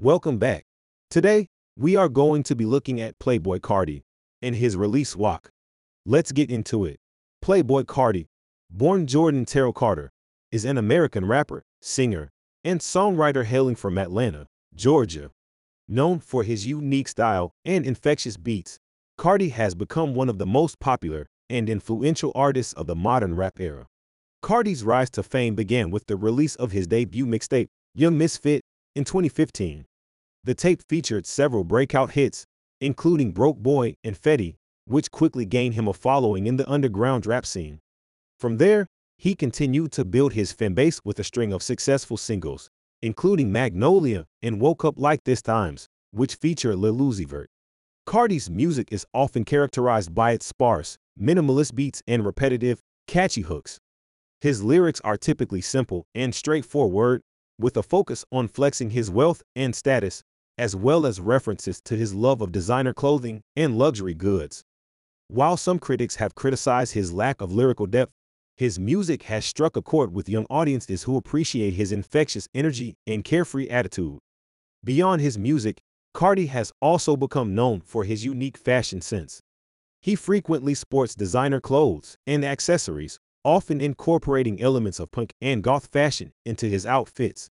Welcome back. Today, we are going to be looking at Playboi Carti and his release WOK. Let's get into it. Playboi Carti, born Jordan Terrell Carter, is an American rapper, singer, and songwriter hailing from Atlanta, Georgia. Known for his unique style and infectious beats, Carti has become one of the most popular and influential artists of the modern rap era. Carti's rise to fame began with the release of his debut mixtape, Young Misfit, in 2015. The tape featured several breakout hits, including Broke Boi and Fetti, which quickly gained him a following in the underground rap scene. From there, he continued to build his fan base with a string of successful singles, including Magnolia and Woke Up Like This Times, which feature Lil Uzi Vert. Carti's music is often characterized by its sparse, minimalist beats and repetitive, catchy hooks. His lyrics are typically simple and straightforward, with a focus on flexing his wealth and status, as well as references to his love of designer clothing and luxury goods. While some critics have criticized his lack of lyrical depth, his music has struck a chord with young audiences who appreciate his infectious energy and carefree attitude. Beyond his music, Carti has also become known for his unique fashion sense. He frequently sports designer clothes and accessories, often incorporating elements of punk and goth fashion into his outfits.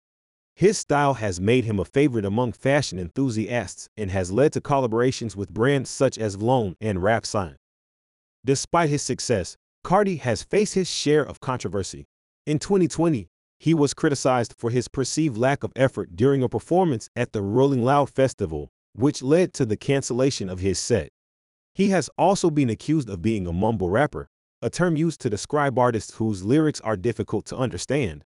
His style has made him a favorite among fashion enthusiasts and has led to collaborations with brands such as Vlone and Rap Sign. Despite his success, Carti has faced his share of controversy. In 2020, he was criticized for his perceived lack of effort during a performance at the Rolling Loud Festival, which led to the cancellation of his set. He has also been accused of being a mumble rapper, a term used to describe artists whose lyrics are difficult to understand.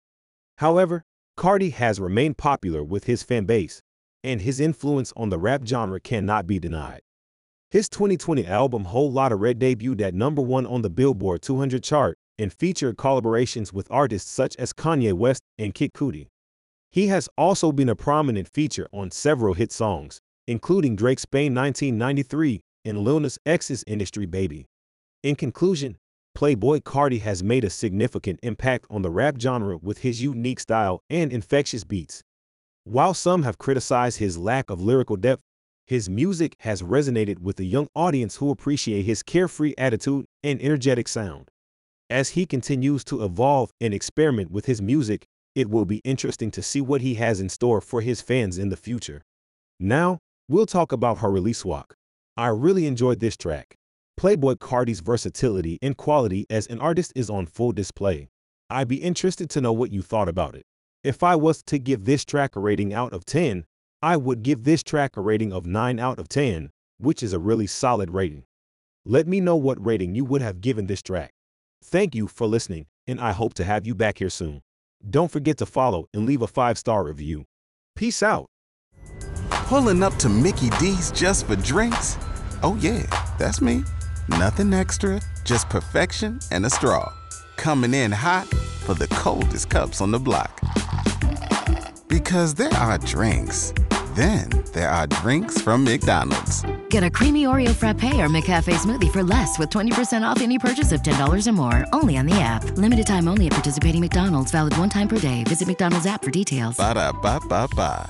However, Carti has remained popular with his fan base, and his influence on the rap genre cannot be denied. His 2020 album Whole Lotta Red debuted at number one on the Billboard 200 chart and featured collaborations with artists such as Kanye West and Kid Cudi. He has also been a prominent feature on several hit songs, including Drake's Spain 1993 and Lil Nas X's Industry Baby. In conclusion, Playboi Carti has made a significant impact on the rap genre with his unique style and infectious beats. While some have criticized his lack of lyrical depth, his music has resonated with a young audience who appreciate his carefree attitude and energetic sound. As he continues to evolve and experiment with his music, it will be interesting to see what he has in store for his fans in the future. Now, we'll talk about her release WOK. I really enjoyed this track. Playboi Carti's versatility and quality as an artist is on full display. I'd be interested to know what you thought about it. If I was to give this track a rating out of 10, I would give this track a rating of 9 out of 10, which is a really solid rating. Let me know what rating you would have given this track. Thank you for listening, and I hope to have you back here soon. Don't forget to follow and leave a five star review. Peace out. Pulling up to Mickey D's just for drinks? Oh, yeah, that's me. Nothing extra, just perfection and a straw. Coming in hot for the coldest cups on the block. Because there are drinks, then there are drinks from McDonald's. Get a creamy Oreo frappe or McCafe smoothie for less with 20% off any purchase of $10 or more. Only on the app. Limited time only at participating McDonald's. Valid one time per day. Visit McDonald's app for details. Ba da ba ba ba.